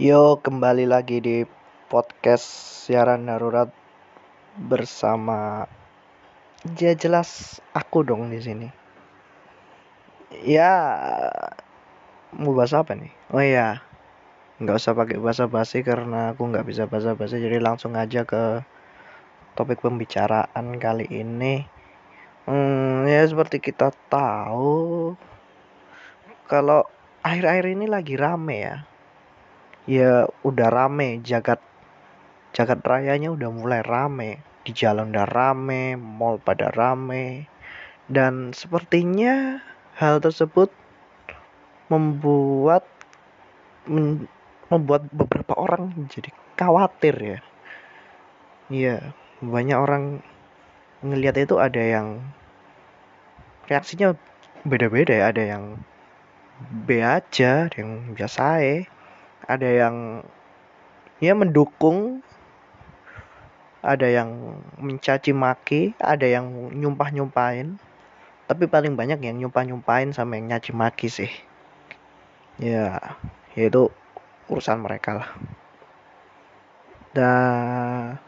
Yo, kembali lagi di podcast siaran darurat bersama ya jelas aku dong di sini. Ya, mau bahas apa nih? Oh iya, nggak usah pakai bahasa basi karena aku nggak bisa bahasa basi, jadi langsung aja ke topik pembicaraan kali ini. Hmm, ya seperti kita tahu, kalau akhir-akhir ini lagi rame ya ya udah rame jagat jagat rayanya udah mulai rame. Di jalan udah rame mall pada rame. Dan sepertinya hal tersebut membuat membuat beberapa orang jadi khawatir ya. Iya banyak orang ngelihat itu ada yang reaksinya beda-beda ya. Ada yang B aja ada yang biasa ya ada yang ya mendukung. Ada yang mencaci maki ada yang nyumpah nyumpahin tapi paling banyak yang nyumpah nyumpahin sama yang nyaci maki sih. Ya itu urusan mereka lah. Dan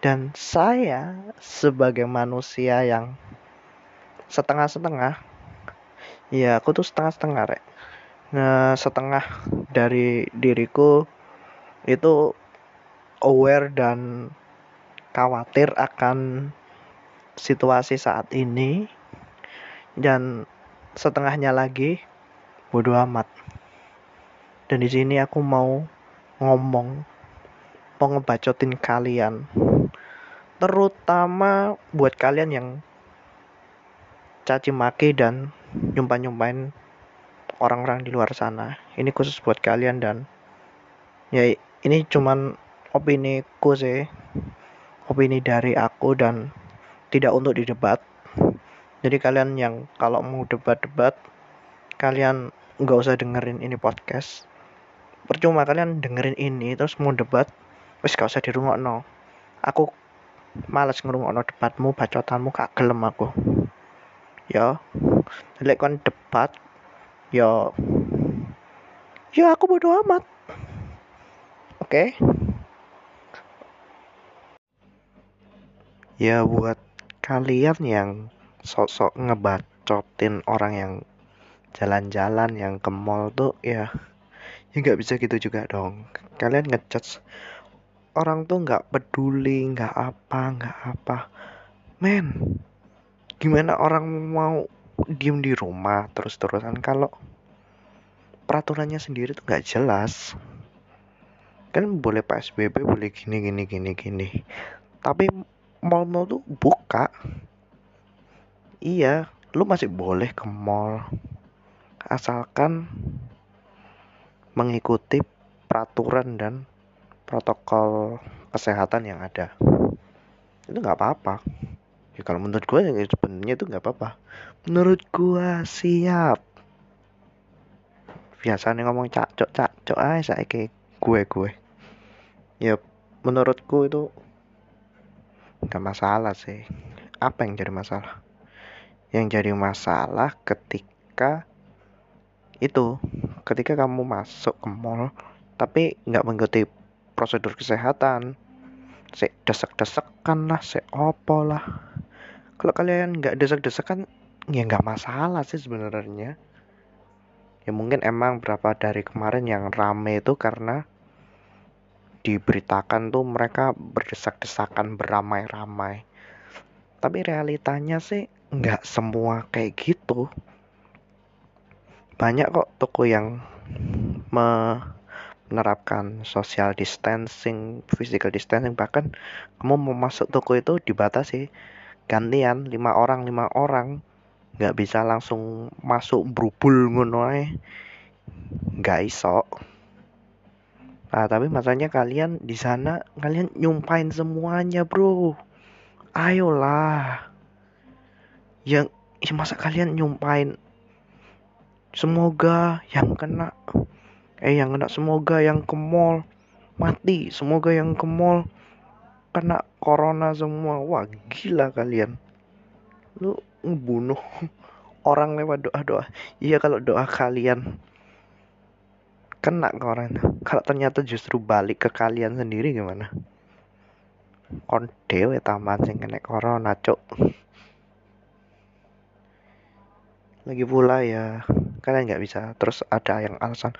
dan saya sebagai manusia yang setengah-setengah ya aku tuh setengah-setengah rek setengah dari diriku itu aware dan khawatir akan situasi saat ini dan setengahnya lagi bodoh amat. Dan di sini aku mau ngomong, mau ngebacotin kalian. Terutama buat kalian yang caci maki dan nyumpah-nyumpahin orang-orang di luar sana. Ini khusus buat kalian dan ya ini cuman opini ku sih. Opini dari aku dan tidak untuk didebat. Jadi kalian yang kalau mau debat-debat kalian nggak usah dengerin ini podcast. Percuma kalian dengerin ini terus mau debat, wis gak usah dirungokno. Aku males ngrungokno debatmu, bacotanmu kak gelem aku. Ya. Lek kon debat ya ya aku bodo amat. Oke. Okay? ya buat kalian yang sok-sok ngebacotin orang yang jalan-jalan yang ke mall tuh ya ya nggak bisa gitu juga dong. Kalian ngejudge orang tuh nggak peduli nggak apa nggak apa. Men gimana orang mau diem di rumah terus-terusan kalau peraturannya sendiri tuh nggak jelas. Kan boleh PSBB boleh gini gini gini gini. Tapi mall-mall tuh buka. Iya lu masih boleh ke mall. Asalkan mengikuti peraturan dan protokol kesehatan yang ada. Itu nggak apa-apa ya kalau menurut gue ya sebenarnya itu nggak apa-apa. Menurut gue siap. Biasanya ngomong cak cok cak cok aja saya kayak gue gue ya menurutku itu nggak masalah sih. Apa yang jadi masalah? Yang jadi masalah ketika itu ketika kamu masuk ke mall tapi nggak mengikuti prosedur kesehatan. Se desek-desekan lah se opo lah kalau kalian nggak desek-desekan ya nggak masalah sih sebenarnya. Ya mungkin emang berapa dari kemarin yang rame itu karena diberitakan tuh mereka berdesak-desakan beramai-ramai. Tapi realitanya sih nggak semua kayak gitu. Banyak kok toko yang menerapkan social distancing, physical distancing. Bahkan kamu mau masuk toko itu dibatasi gantian lima orang lima orang. Nggak bisa langsung masuk brubul ngono ae. Nggak iso. Nah tapi masalahnya kalian di sana kalian nyumpain semuanya bro. Ayolah. Yang ya masa kalian nyumpain? Semoga yang kena eh yang kena semoga yang ke mall. Mati semoga yang ke mall kena corona semua. Wah gila kalian. Lu ngebunuh orang lewat doa-doa. Iya kalau doa kalian kena ke orang kalau ternyata justru balik ke kalian sendiri gimana? Kon dewe taman sing kena corona cok lagi pula ya kalian nggak bisa. Terus ada yang alasan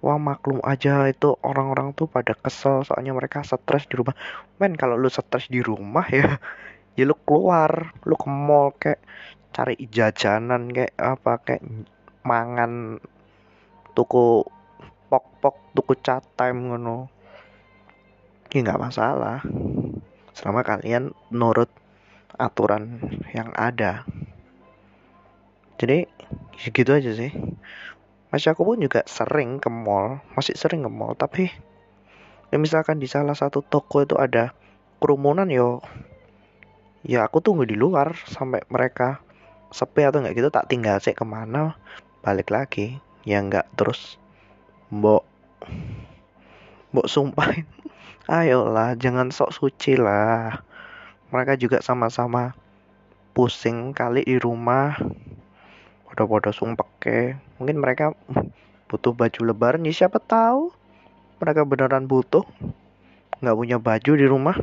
wah maklum aja itu orang-orang tuh pada kesel soalnya mereka stres di rumah. Men kalau lu stres di rumah ya ya lu keluar lu ke mall kayak cari jajanan kayak apa kayak mangan tuku pok-pok tuku cat time ngono. Ya nggak masalah. Selama kalian nurut aturan yang ada. Jadi segitu aja sih masih aku pun juga sering ke mall masih sering ke mall tapi ya misalkan di salah satu toko itu ada kerumunan yo. Ya aku tunggu di luar sampai mereka sepi atau nggak gitu tak tinggal sih ke mana balik lagi. Ya nggak terus mbok mbok sumpahin ayolah jangan sok suci lah. Mereka juga sama-sama pusing kali di rumah podo-podo sumpeke mungkin mereka butuh baju lebaran ya siapa tahu mereka beneran butuh. Nggak punya baju di rumah.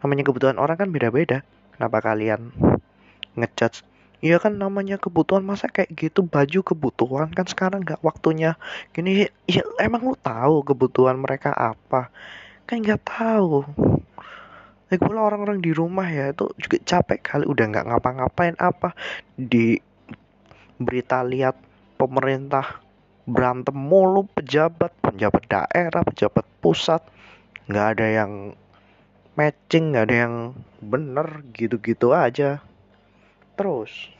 Namanya kebutuhan orang kan beda-beda. Kenapa kalian ngejudge? Iya kan namanya kebutuhan masa kayak gitu baju kebutuhan? Kan sekarang nggak waktunya gini. Ya emang lu tahu kebutuhan mereka apa? Kan nggak tahu. Lagi pula orang-orang di rumah ya itu juga capek kali. Udah nggak ngapa-ngapain apa. Di berita lihat pemerintah berantem mulu pejabat pejabat daerah pejabat pusat. Nggak ada yang matching nggak ada yang bener gitu-gitu aja. Terus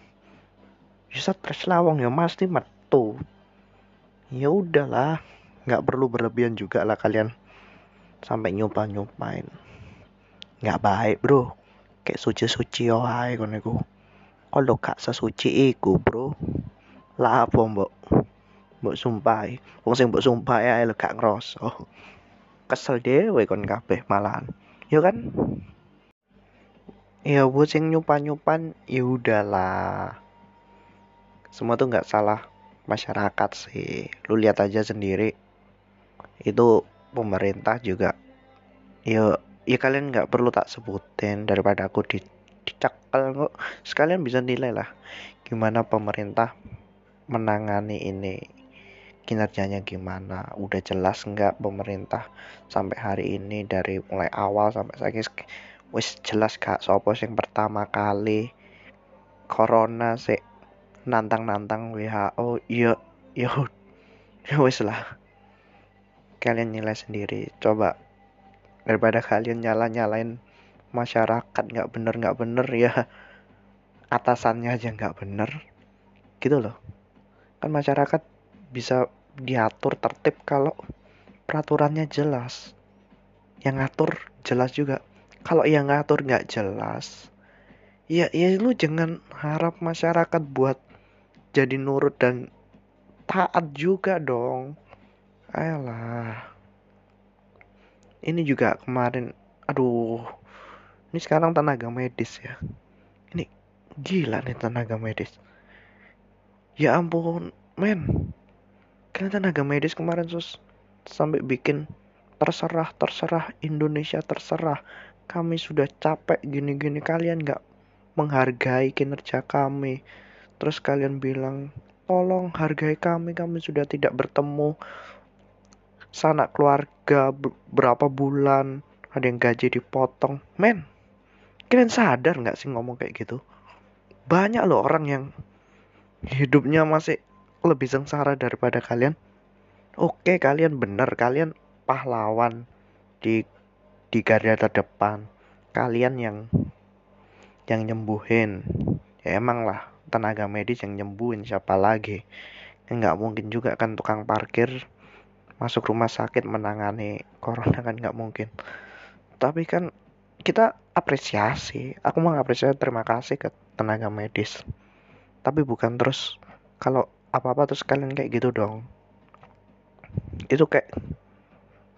bisa stres lawang ya pasti metu. Ya udahlah nggak perlu berlebihan juga lah kalian. Sampai nyoba nyobain nggak baik bro. Kayak suci suci oh hai kon iku. Kalau gak sesuci iku bro lah apa mbok? Mbok sumpah wong sing mbok ya lo gak ngerasa kesel dhewe kon kabeh malahan. Yo kan? Ya buat sing nyupan nyupan ya udahlah. Semua tuh nggak salah masyarakat sih. Lu lihat aja sendiri. Itu pemerintah juga. Ya ya kalian nggak perlu tak sebutin daripada aku di dicakal kok. Sekalian bisa nilai lah gimana pemerintah menangani ini kinerjanya gimana udah jelas nggak pemerintah sampai hari ini dari mulai awal sampai sekarang wis jelas gak sopo sing pertama kali corona sih nantang-nantang WHO iya ya ya wis lah. Kalian nilai sendiri. Coba daripada kalian nyala-nyalain masyarakat nggak bener nggak bener ya atasannya aja nggak bener gitu loh kan masyarakat bisa diatur tertib kalau peraturannya jelas. Yang ngatur jelas juga. Kalau yang ngatur nggak jelas ya ya lu jangan harap masyarakat buat jadi nurut dan taat juga dong. Ayolah. Ini juga kemarin aduh ini sekarang tenaga medis ya. Ini gila nih tenaga medis ya ampun men. Kalian tenaga medis kemarin sus. Sampai bikin terserah terserah Indonesia terserah. Kami sudah capek gini-gini. Kalian nggak menghargai kinerja kami. Terus kalian bilang tolong hargai kami kami sudah tidak bertemu sanak keluarga berapa bulan. Ada yang gaji dipotong. Men kalian sadar nggak sih ngomong kayak gitu? Banyak loh orang yang hidupnya masih lebih sengsara daripada kalian. Oke kalian bener kalian pahlawan di di garda terdepan. Kalian yang yang nyembuhin. Ya emang lah tenaga medis yang nyembuhin siapa lagi? Ya, nggak mungkin juga kan tukang parkir masuk rumah sakit menangani corona kan nggak mungkin. Tapi kan kita apresiasi. Aku mengapresiasi terima kasih ke tenaga medis tapi bukan terus kalau apa-apa terus kalian kayak gitu dong. Itu kayak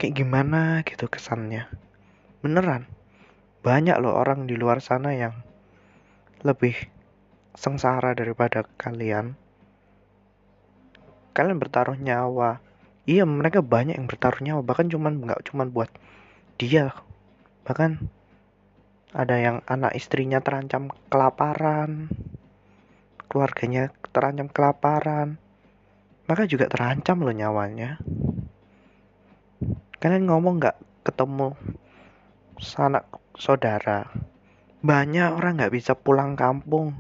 kayak gimana gitu kesannya. Beneran. Banyak loh orang di luar sana yang lebih sengsara daripada kalian. Kalian bertaruh nyawa. Iya mereka banyak yang bertaruh nyawa. Bahkan cuman nggak cuman buat dia. Bahkan ada yang anak istrinya terancam kelaparan keluarganya terancam kelaparan. Maka juga terancam loh nyawanya. Kalian ngomong nggak ketemu sanak saudara? Banyak orang nggak bisa pulang kampung.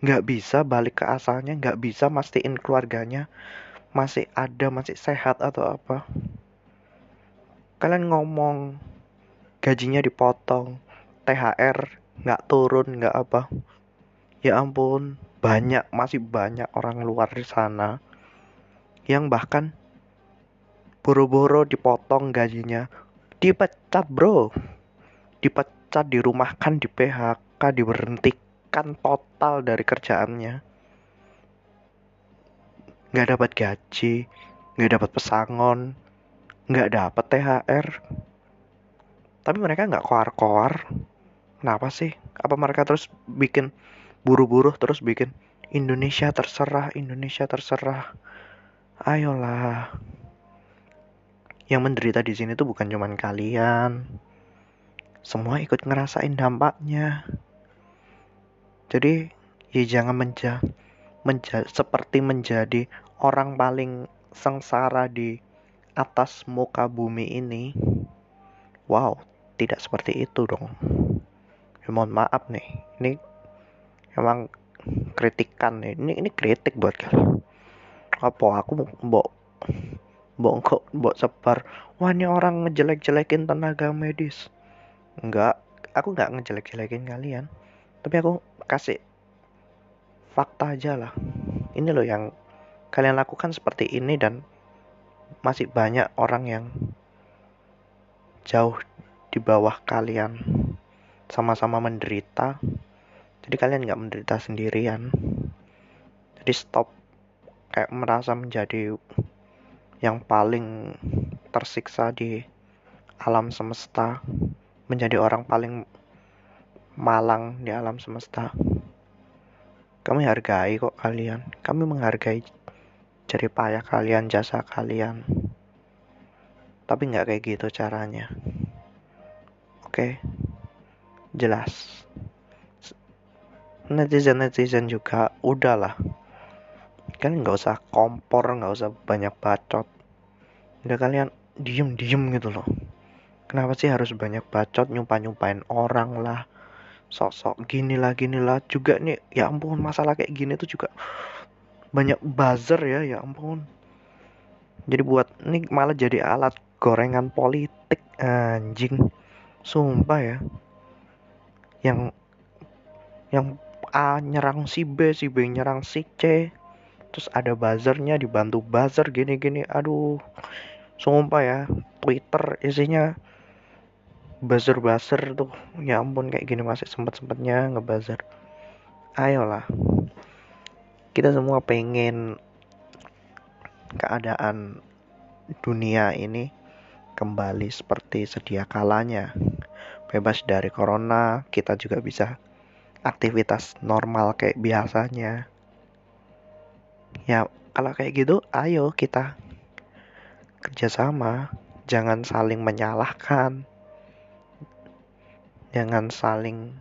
Nggak bisa balik ke asalnya nggak bisa mastiin keluarganya. Masih ada masih sehat atau apa. Kalian ngomong gajinya dipotong THR nggak turun nggak apa. Ya ampun banyak masih banyak orang luar di sana yang bahkan boro-boro dipotong gajinya. Dipecat bro. Dipecat dirumahkan di PHK diberhentikan total dari kerjaannya. Nggak dapat gaji nggak dapat pesangon nggak dapat THR tapi mereka nggak koar-koar. Kenapa sih? Apa mereka terus bikin buru-buru terus bikin Indonesia terserah Indonesia terserah. Ayolah. Yang menderita di sini tuh bukan cuman kalian. Semua ikut ngerasain dampaknya. Jadi ya jangan menja, menja seperti menjadi orang paling sengsara di atas muka bumi ini. Wow tidak seperti itu dong. Ya, mohon maaf nih. Ini emang kritikan nih ini ini kritik buat kalian. Apa? Aku mbok kok mbok sebar wah ini orang ngejelek-jelekin tenaga medis. Enggak. Aku nggak ngejelek-jelekin kalian. Tapi aku kasih fakta aja lah. Ini loh yang kalian lakukan seperti ini dan masih banyak orang yang jauh di bawah kalian. Sama-sama menderita jadi kalian nggak menderita sendirian jadi stop kayak merasa menjadi yang paling tersiksa di alam semesta, menjadi orang paling malang di alam semesta. Kami hargai kok kalian, kami menghargai jerih payah kalian, jasa kalian. Tapi nggak kayak gitu caranya. Oke, jelas. Netizen-netizen juga udahlah. Kan nggak usah kompor nggak usah banyak bacot. Udah kalian diem diem gitu loh. Kenapa sih harus banyak bacot nyumpah nyumpahin orang lah? Sok-sok gini lah gini lah. Juga nih ya ampun masalah kayak gini tuh juga banyak buzzer ya ya ampun. Jadi buat ini malah jadi alat gorengan politik anjing. Sumpah ya. Yang yang A nyerang si B si B nyerang si C. Terus ada buzzernya dibantu buzzer gini-gini. Aduh sumpah ya Twitter isinya buzzer-buzzer tuh. Ya ampun kayak gini masih sempet-sempetnya ngebuzzer. Ayolah. Kita semua pengen keadaan dunia ini kembali seperti sedia kalanya. Bebas dari corona kita juga bisa aktivitas normal kayak biasanya. Ya kalau kayak gitu ayo kita kerjasama jangan saling menyalahkan. Jangan saling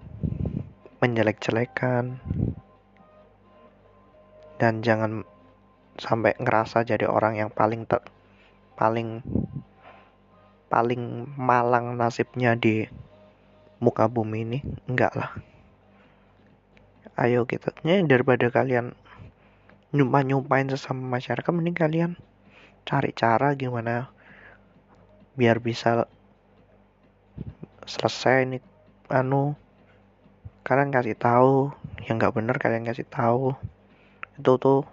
menjelek-jelekan. Dan jangan sampai ngerasa jadi orang yang paling ter, paling paling malang nasibnya di muka bumi ini. Enggak lah ayo gitu. daripada kalian nyumpah-nyumpahin sesama masyarakat mending kalian cari cara gimana biar bisa selesai nih anu kalian kasih tahu yang nggak bener kalian kasih tahu. Itu tuh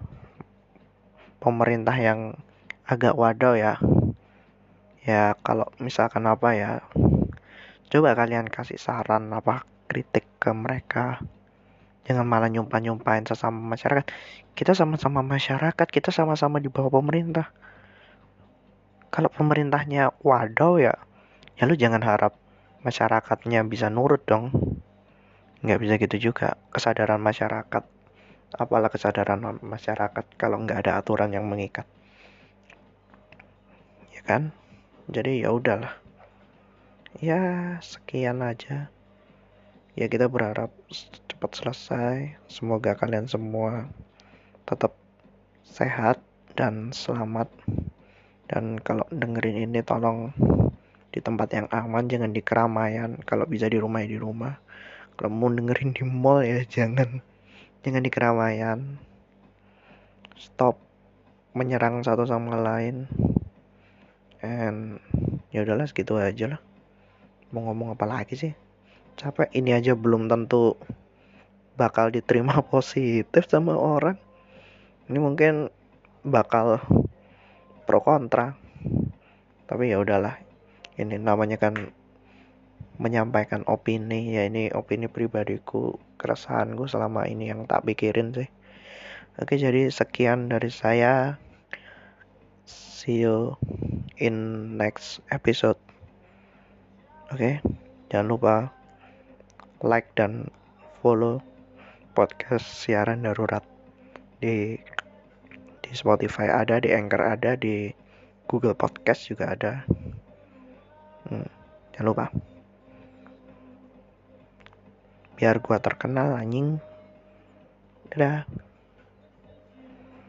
pemerintah yang agak wadaw ya. Ya kalau misalkan apa ya coba kalian kasih saran apa kritik ke mereka jangan malah nyumpah-nyumpahin sesama masyarakat. Kita sama-sama masyarakat kita sama-sama di bawah pemerintah. Kalau pemerintahnya wadaw ya ya lu jangan harap masyarakatnya bisa nurut dong. Nggak bisa gitu juga. Kesadaran masyarakat apalah kesadaran masyarakat kalau nggak ada aturan yang mengikat. Kan? Jadi ya udahlah. Ya sekian aja ya kita berharap cepat selesai. Semoga kalian semua tetap sehat dan selamat. Dan kalau dengerin ini tolong di tempat yang aman jangan di keramaian. Kalau bisa di rumah ya di rumah. Kalau mau dengerin di mall ya jangan. Jangan di keramaian. Stop menyerang satu sama lain. And ya udahlah segitu aja lah. Mau ngomong apa lagi sih capek ini aja belum tentu bakal diterima positif sama orang. Ini mungkin bakal pro kontra. Tapi ya udahlah ini namanya kan menyampaikan opini. Ya ini opini pribadiku keresahan gue selama ini yang tak pikirin sih. Oke jadi sekian dari saya. See you in next episode. Oke jangan lupa like dan follow podcast siaran darurat di di Spotify ada di Anchor ada di Google Podcast juga ada. Hmm, jangan lupa. Biar gua terkenal anjing. Dadah